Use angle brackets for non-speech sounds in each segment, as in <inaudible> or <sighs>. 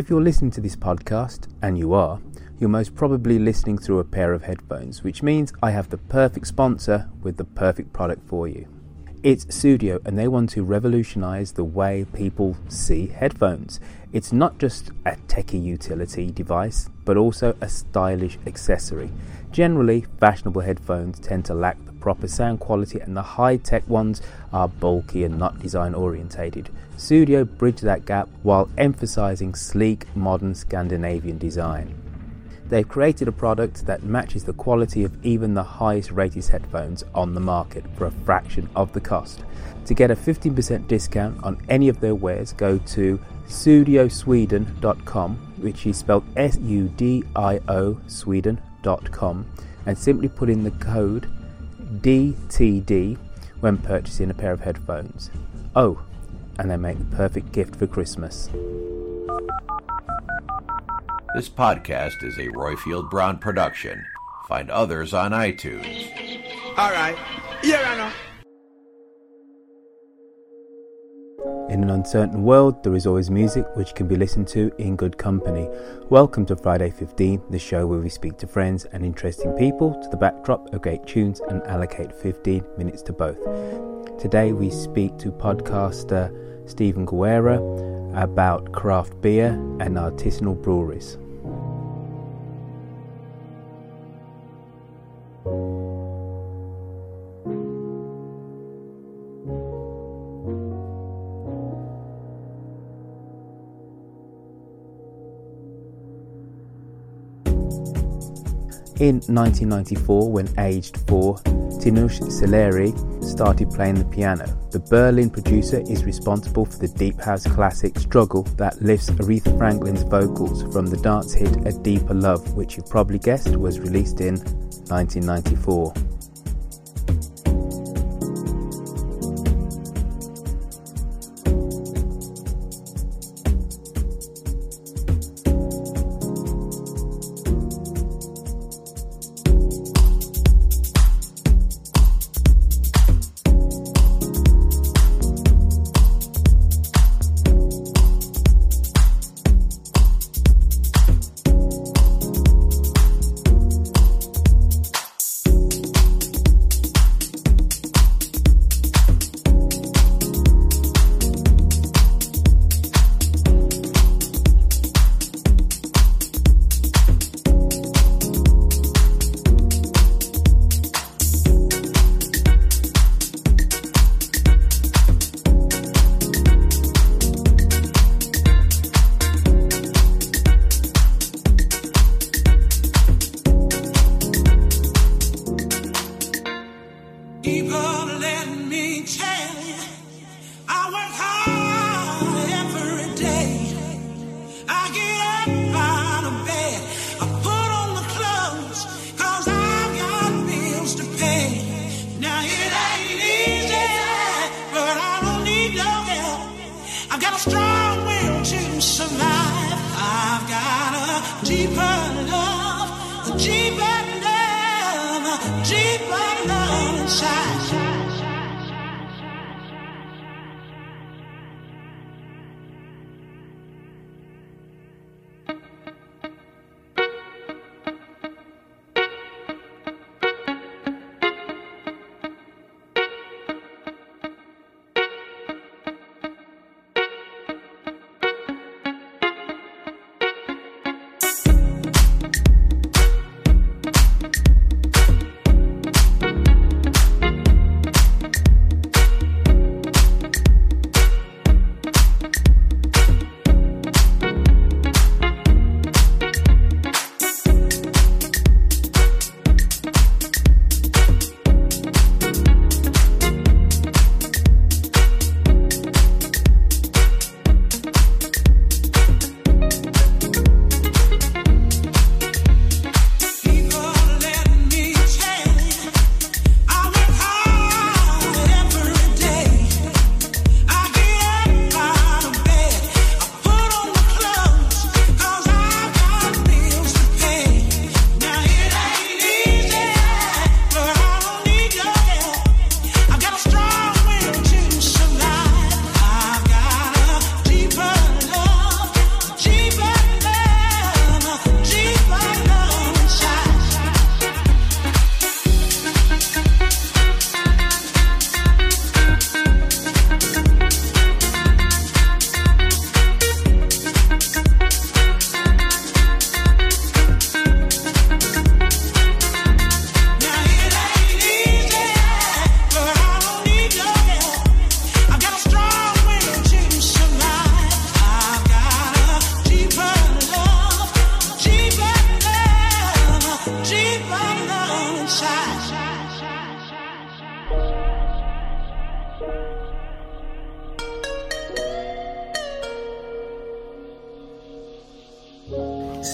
If you're listening to this podcast, and you are, you're most probably listening through a pair of headphones, which means I have the perfect sponsor with the perfect product for you. It's Sudio, and they want to revolutionize the way people see headphones. It's not just a techie utility device, but also a stylish accessory. Generally, fashionable headphones tend to lack proper sound quality, and the high tech ones are bulky and not design orientated. Sudio bridge that gap while emphasizing sleek, modern Scandinavian design. They've created a product that matches the quality of even the highest rated headphones on the market for a fraction of the cost. To get a 15% discount on any of their wares, go to sudiosweden.com, which is spelled S U D I O Sweden.com, and simply put in the code DTD when purchasing a pair of headphones. Oh, and they make the perfect gift for Christmas. This podcast is a Roifield Brown production. Find others on iTunes. All right. Yeah, I know. In an uncertain world, there is always music which can be listened to in good company. Welcome to Friday 15, the show where we speak to friends and interesting people to the backdrop of great tunes and allocate 15 minutes to both. Today we speak to podcaster Stephen Guerra about craft beer and artisanal breweries. In 1994, when aged four, Tinush Celeri started playing the piano. The Berlin producer is responsible for the deep house classic Struggle that lifts Aretha Franklin's vocals from the dance hit A Deeper Love, which you probably guessed was released in 1994. I've got a strong will to survive. I've got a deeper love, a deeper love, a deeper love inside.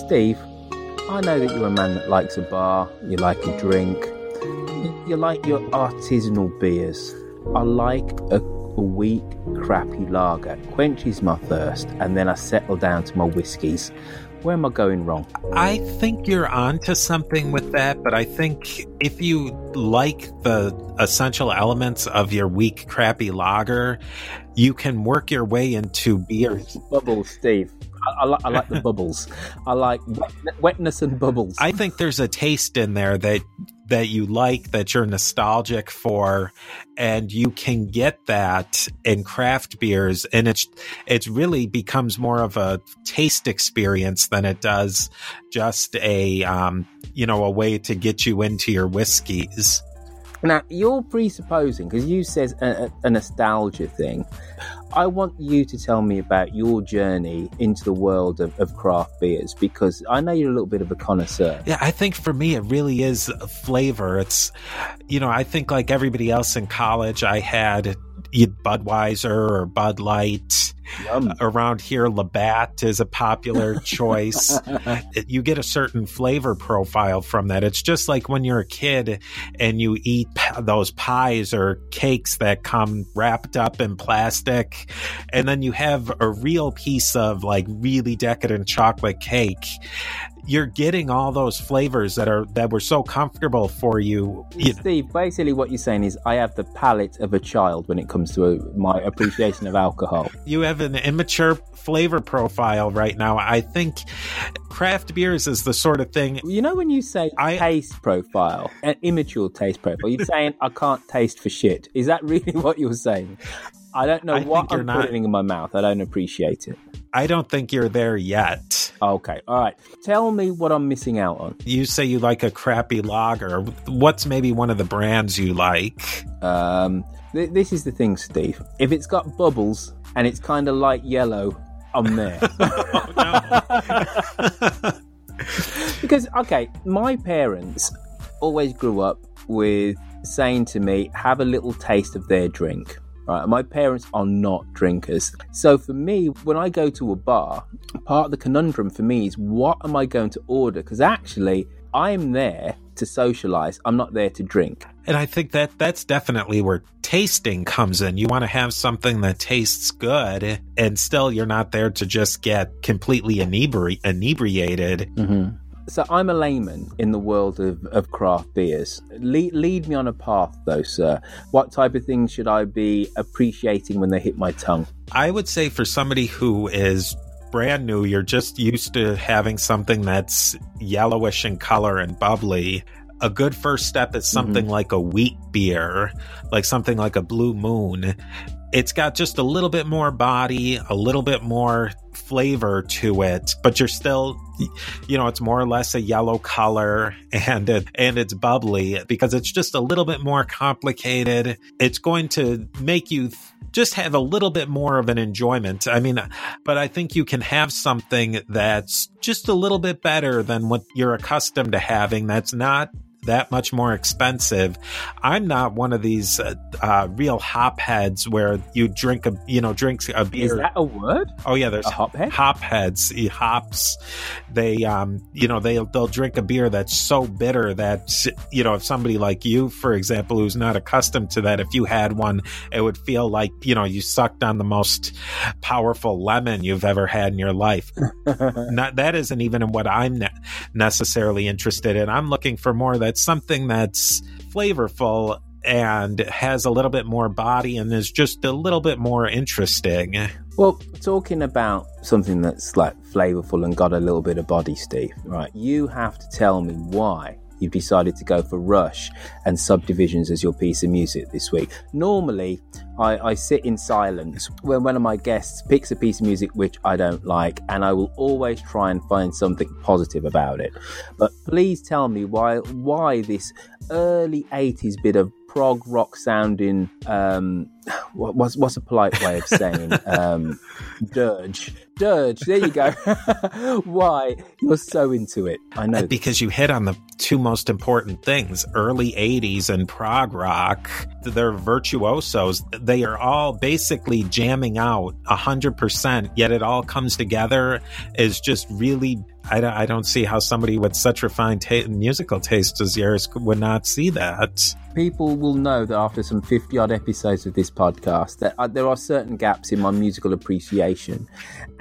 Steve, I know that you're a man that likes a bar, you like a drink, you, like your artisanal beers. I like a, a weak, crappy lager, quenches my thirst, and then I settle down to my whiskies. Where am I going wrong? I think you're onto something with that, but I think if you like the essential elements of your weak, crappy lager, you can work your way into beers. Bubbles, Steve. I, I, like, I like the bubbles. I like wet, wetness and bubbles. I think there's a taste in there that that you like, that you're nostalgic for, and you can get that in craft beers, and it's it really becomes more of a taste experience than it does just a um, you know a way to get you into your whiskeys. Now you're presupposing because you says a, a, nostalgia thing. I want you to tell me about your journey into the world of, of, craft beers because I know you're a little bit of a connoisseur. Yeah, I think for me it really is flavor. It's you know I think like everybody else in college, I had Budweiser or Bud Light. Around here, Labatt is a popular <laughs> choice. you get a certain flavor profile from that. It's just like when you're a kid and you eat those pies or cakes that come wrapped up in plastic, and then you have a real piece of like really decadent chocolate cake you're getting all those flavors that are that were so comfortable for you. you Steve, basically what you're saying is I have the palate of a child when it comes to a, my appreciation of alcohol. You have an immature flavor profile right now. I think craft beers is the sort of thing. You know when you say I, taste profile, an immature taste profile, you're <laughs> saying I can't taste for shit. Is that really <laughs> what you're saying? I don't know I what I'm not, putting in my mouth. I don't appreciate it. I don't think you're there yet. Okay. All right. Tell me what I'm missing out on. You say you like a crappy lager. What's maybe one of the brands you like? Um, th- this is the thing, Steve. If it's got bubbles and it's kind of light yellow, I'm there. <laughs> <laughs> because, okay, my parents always grew up with saying to me, have a little taste of their drink. Right, my parents are not drinkers. So for me, when I go to a bar, part of the conundrum for me is what am I going to order? Because actually, I'm there to socialize. I'm not there to drink. And I think that that's definitely where tasting comes in. You want to have something that tastes good, and still you're not there to just get completely inebri- inebriated. Mm-hmm. So I'm a layman in the world of, of craft beers. Lead, lead me on a path, though, sir. What type of things should I be appreciating when they hit my tongue? I would say for somebody who is brand new, you're just used to having something that's yellowish in color and bubbly. A good first step is something mm-hmm. like a wheat beer, like something like a Blue Moon. It's got just a little bit more body, a little bit more flavor to it, but you're still, you know, it's more or less a yellow color <laughs> and it, and it's bubbly because it's just a little bit more complicated. It's going to make you just have a little bit more of an enjoyment. I mean, but I think you can have something that's just a little bit better than what you're accustomed to having. That's not that much more expensive. I'm not one of these uh, uh, real hop heads where you drink a you know drink a beer. Is that a word? Oh yeah, there's a hop head. Hop heads, hops. They um you know they they'll drink a beer that's so bitter that you know if somebody like you, for example, who's not accustomed to that, if you had one, it would feel like you know you sucked on the most powerful lemon you've ever had in your life. <laughs> not that isn't even what I'm ne- necessarily interested in. I'm looking for more that it's something that's flavorful and has a little bit more body and is just a little bit more interesting. Well, talking about something that's like flavorful and got a little bit of body, Steve, right? You have to tell me why you've decided to go for Rush and Subdivisions as your piece of music this week. Normally, I, I, sit in silence when one of my guests picks a piece of music which I don't like, and I will always try and find something positive about it. But please tell me why why this early 80s bit of prog rock sounding um, <sighs> what, what's what's a polite way of saying um, dirge dirge there you go. <laughs> Why? You're so into it. I know. Because you hit on the two most important things early 80s and prog rock they're virtuosos. They are all basically jamming out 100% yet it all comes together is just really I don't, I don't see how somebody with such refined ta- musical taste as yours would not see that. People will know that after some 50 odd episodes of this podcast, that uh, there are certain gaps in my musical appreciation.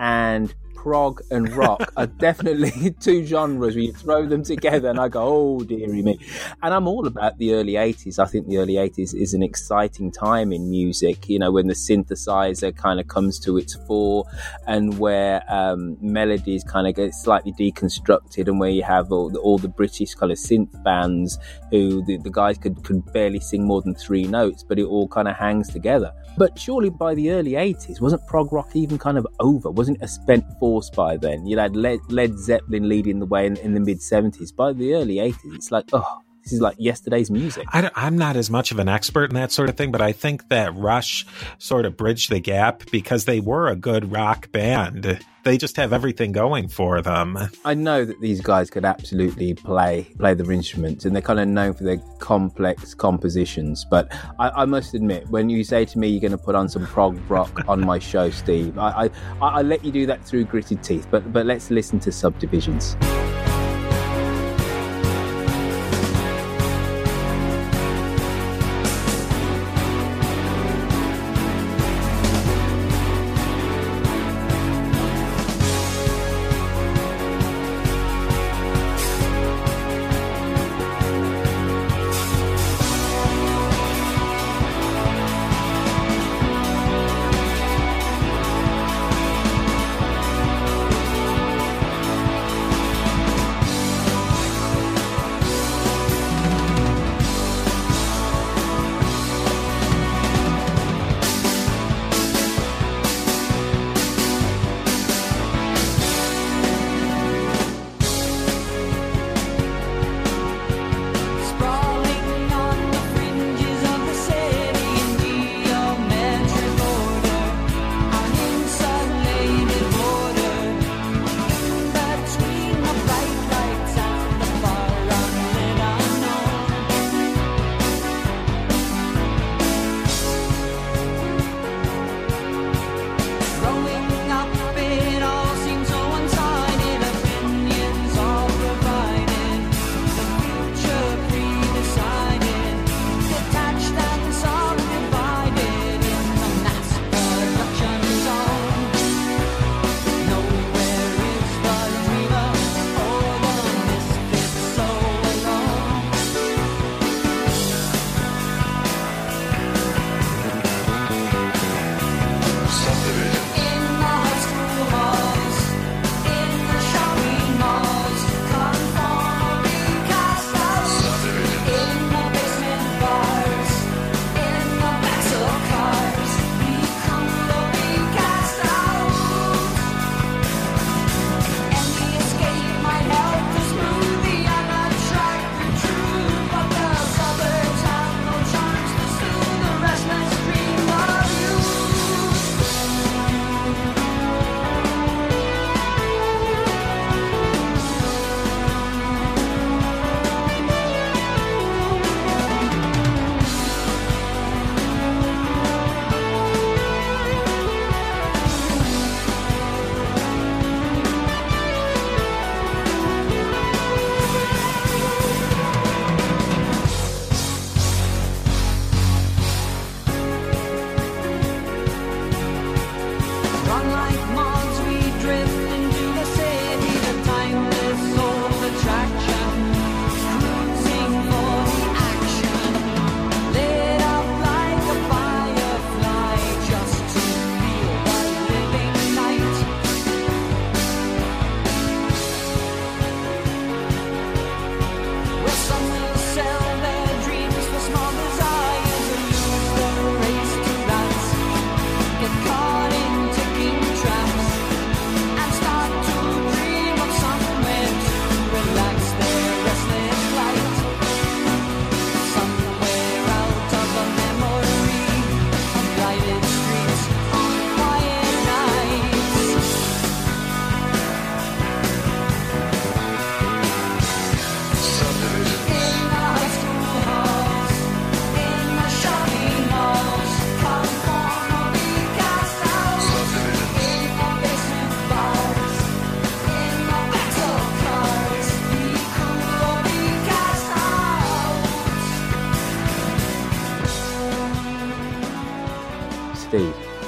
And prog and rock are definitely <laughs> two genres where you throw them together and I go, oh dearie me. And I'm all about the early 80s. I think the early 80s is an exciting time in music, you know, when the synthesizer kind of comes to its fore and where um, melodies kind of get slightly deconstructed and where you have all the, all the British kind of synth bands who the, the guys could, could barely sing more than three notes, but it all kind of hangs together. But surely by the early 80s, wasn't prog rock even kind of over? Wasn't a spent force by then? You had Led, Led Zeppelin leading the way in, in the mid 70s. By the early 80s, it's like, oh, this is like yesterday's music. I am not as much of an expert in that sort of thing, but I think that Rush sort of bridged the gap because they were a good rock band. They just have everything going for them. I know that these guys could absolutely play play their instruments, and they're kind of known for their complex compositions. But I, I must admit, when you say to me you're going to put on some prog rock on my show, Steve, I, I I let you do that through gritted teeth. But but let's listen to subdivisions.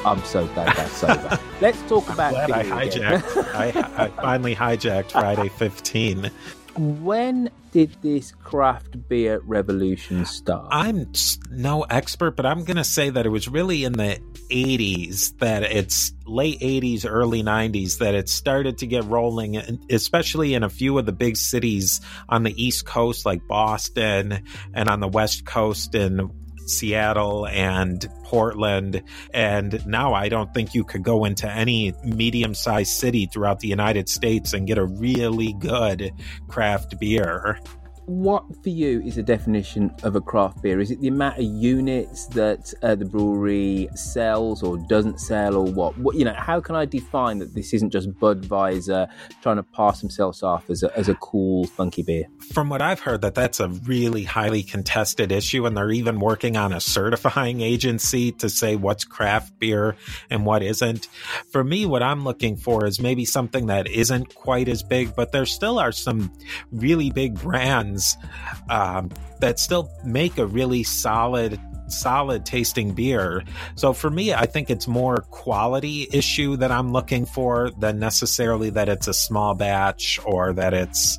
I'm so glad that's over. Let's talk about. Glad I hijacked. <laughs> I, I finally hijacked Friday 15. When did this craft beer revolution start? I'm no expert, but I'm going to say that it was really in the 80s that it's late 80s, early 90s that it started to get rolling, especially in a few of the big cities on the East Coast, like Boston, and on the West Coast in Seattle and Portland. And now I don't think you could go into any medium sized city throughout the United States and get a really good craft beer what for you is the definition of a craft beer? Is it the amount of units that uh, the brewery sells or doesn't sell, or what? What you know? How can I define that this isn't just Budweiser trying to pass themselves off as a, as a cool, funky beer? From what I've heard, that that's a really highly contested issue, and they're even working on a certifying agency to say what's craft beer and what isn't. For me, what I'm looking for is maybe something that isn't quite as big, but there still are some really big brands um, that still make a really solid solid tasting beer. So for me, I think it's more quality issue that I'm looking for than necessarily that it's a small batch or that it's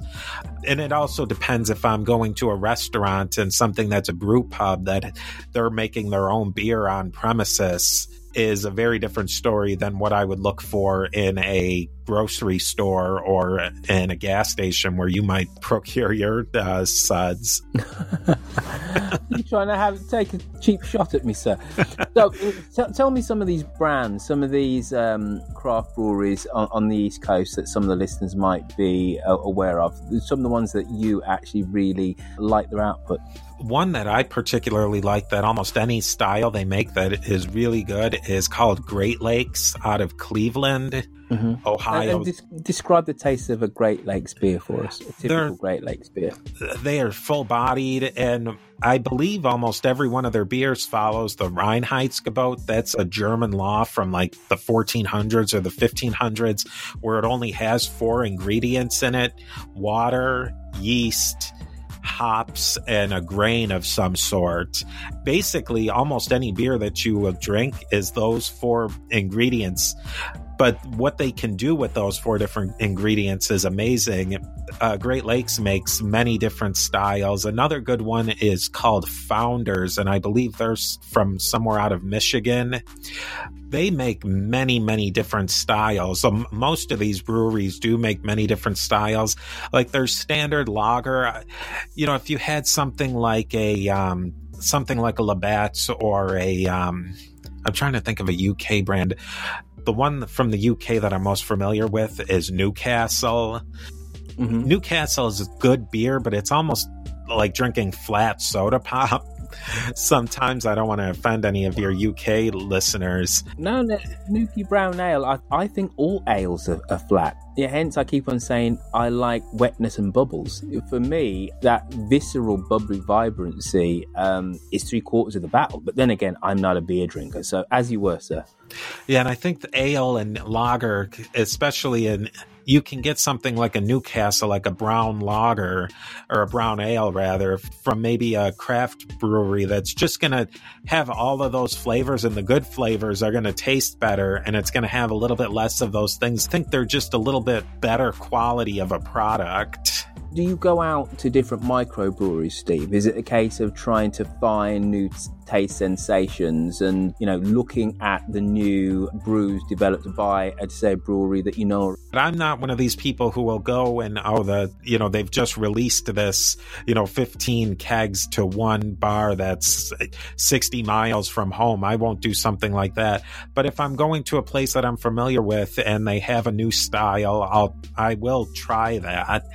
and it also depends if I'm going to a restaurant and something that's a brew pub that they're making their own beer on premises is a very different story than what I would look for in a grocery store or in a gas station where you might procure your uh, suds. <laughs> you trying to have take a cheap shot at me, sir? so, t- tell me some of these brands, some of these um, craft breweries on, on, the East Coast that some of the listeners might be uh, aware of. Some of the ones that you actually really like their output one that I particularly like that almost any style they make that is really good is called Great Lakes out of Cleveland, mm-hmm. Ohio. And, and describe the taste of a Great Lakes beer for us. A typical They're, Great Lakes beer. They are full bodied, and I believe almost every one of their beers follows the Reinheitsgebot. That's a German law from like the 1400s or the 1500s, where it only has four ingredients in it water, yeast, hops and a grain of some sort. Basically, almost any beer that you will drink is those four ingredients. But what they can do with those four different ingredients is amazing. Uh, Great Lakes makes many different styles. Another good one is called Founders, and I believe they're from somewhere out of Michigan. They make many, many different styles. So most of these breweries do make many different styles. Like their standard lager, uh, you know, if you had something like a um, something like a Labatt's or a um, I'm trying to think of a UK brand the one from the UK that I'm most familiar with is Newcastle. Mm-hmm. Newcastle is a good beer, but it's almost like drinking flat soda pop. Sometimes I don't want to offend any of your UK listeners. No, no Nuki Brown Ale. I, I think all ales are, are flat. Yeah, hence I keep on saying I like wetness and bubbles. For me, that visceral, bubbly vibrancy um, is three quarters of the battle. But then again, I'm not a beer drinker, so as you were, sir. Yeah, and I think the ale and lager, especially in you can get something like a Newcastle, like a brown lager or a brown ale, rather, from maybe a craft brewery that's just going to have all of those flavors, and the good flavors are going to taste better, and it's going to have a little bit less of those things. I think they're just a little bit better quality of a product do you go out to different microbreweries, Steve? Is it a case of trying to find new taste sensations and you know looking at the new brews developed by a say brewery that you know? But I'm not one of these people who will go and oh the you know they've just released this you know 15 kegs to one bar that's 60 miles from home. I won't do something like that. But if I'm going to a place that I'm familiar with and they have a new style, I'll I will try that.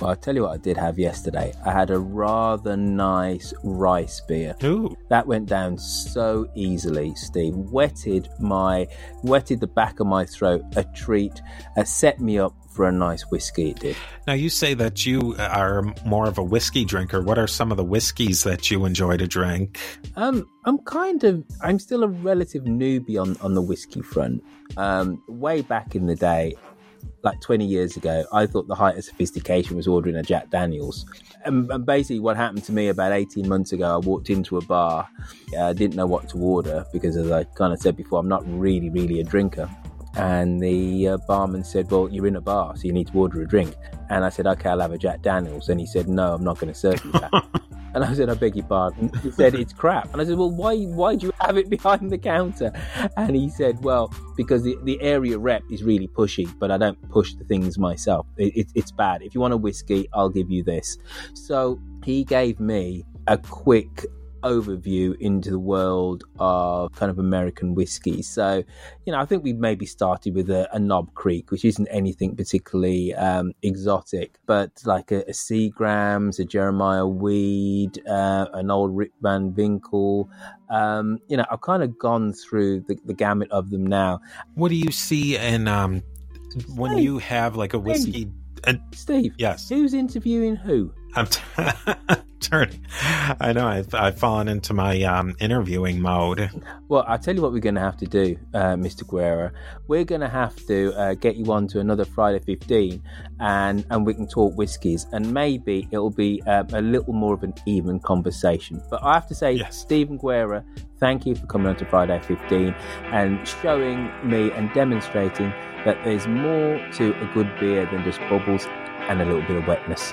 Well, I'll tell you what I did have yesterday. I had a rather nice rice beer. Ooh. That went down so easily, Steve. Wetted my wetted the back of my throat. A treat. Uh, set me up for a nice whiskey it did. Now you say that you are more of a whiskey drinker. What are some of the whiskeys that you enjoy to drink? Um, I'm kind of I'm still a relative newbie on on the whiskey front. Um, way back in the day, like 20 years ago, I thought the height of sophistication was ordering a Jack Daniels. And, and basically, what happened to me about 18 months ago, I walked into a bar. I uh, didn't know what to order because, as I kind of said before, I'm not really, really a drinker. And the uh, barman said, Well, you're in a bar, so you need to order a drink. And I said, Okay, I'll have a Jack Daniels. And he said, No, I'm not going to serve you that. <laughs> And I said, I beg your pardon. He said, it's crap. And I said, well, why, why do you have it <laughs> behind the counter? And he said, well, because the, the area rep is really pushy, but I don't push the things myself. It, it, it's bad. If you want a whiskey, I'll give you this. So he gave me a quick overview into the world of kind of American whiskey. So, you know, I think we maybe started with a, a Knob Creek, which isn't anything particularly um, exotic, but like a, a Seagram's, a Jeremiah Weed, uh, an old Rip Van Winkle. Um, you know, I've kind of gone through the, the gamut of them now. What do you see in um, when you have like a whiskey? Steve, Steve yes. Who's interviewing who? I'm t- <laughs> turning. I know I've, I've fallen into my um, interviewing mode. Well, I'll tell you what we're going to have to do, uh, Mr. Guerra. We're going to have to uh, get you on to another Friday 15 and, and we can talk whiskies and maybe it'll be uh, a little more of an even conversation. But I have to say, yes. Stephen Guerra, thank you for coming on to Friday 15 and showing me and demonstrating that there's more to a good beer than just bubbles and a little bit of wetness.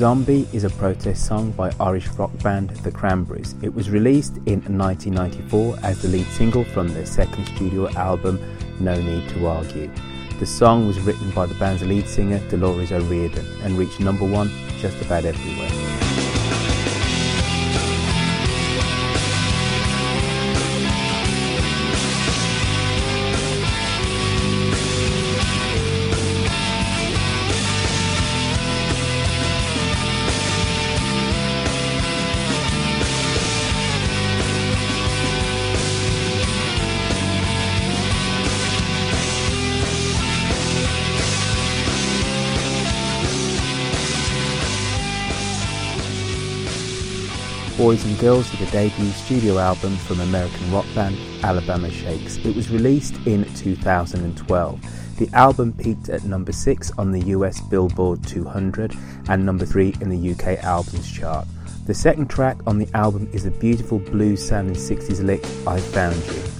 Zombie is a protest song by Irish rock band The Cranberries. It was released in 1994 as the lead single from their second studio album, No Need to Argue. The song was written by the band's lead singer, Dolores O'Riordan, and reached number one just about everywhere. Boys and Girls is the debut studio album from American rock band Alabama Shakes. It was released in 2012. The album peaked at number 6 on the US Billboard 200 and number 3 in the UK Albums Chart. The second track on the album is a beautiful blues sounding 60s lick, I Found You.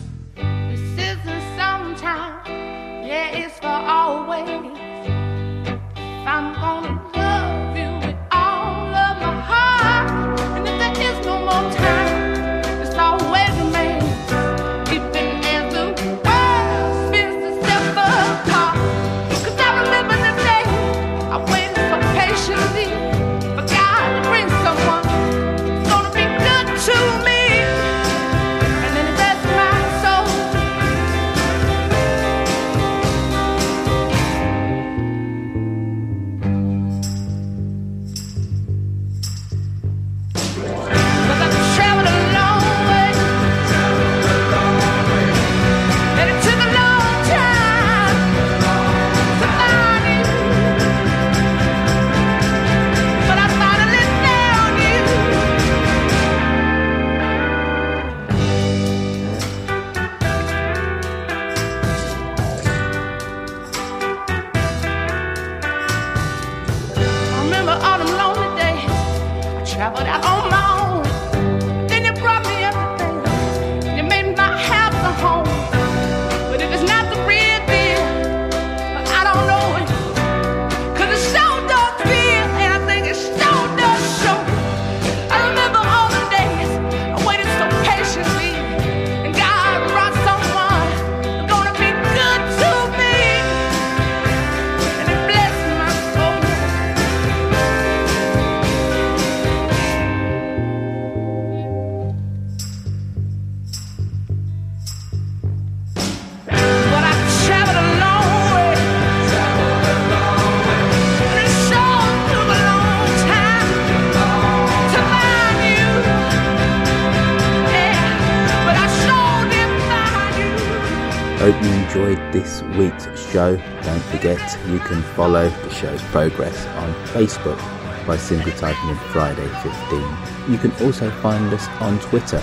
Week's show. Don't forget you can follow the show's progress on Facebook by simply typing in Friday 15. You can also find us on Twitter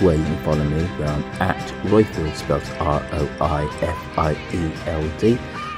where you can follow me where I'm at Roifield spelled R-O-I-F-I-E-L-D.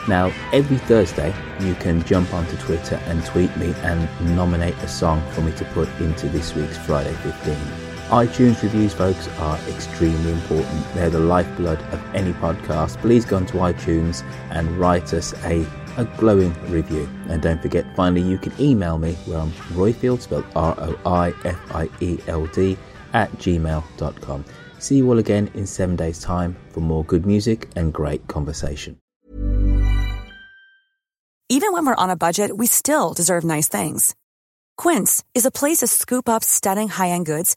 Now every Thursday you can jump onto Twitter and tweet me and nominate a song for me to put into this week's Friday 15 iTunes reviews, folks, are extremely important. They're the lifeblood of any podcast. Please go onto iTunes and write us a, a glowing review. And don't forget, finally, you can email me where I'm Roifield, spelled R O I F I E L D, at gmail.com. See you all again in seven days' time for more good music and great conversation. Even when we're on a budget, we still deserve nice things. Quince is a place to scoop up stunning high-end goods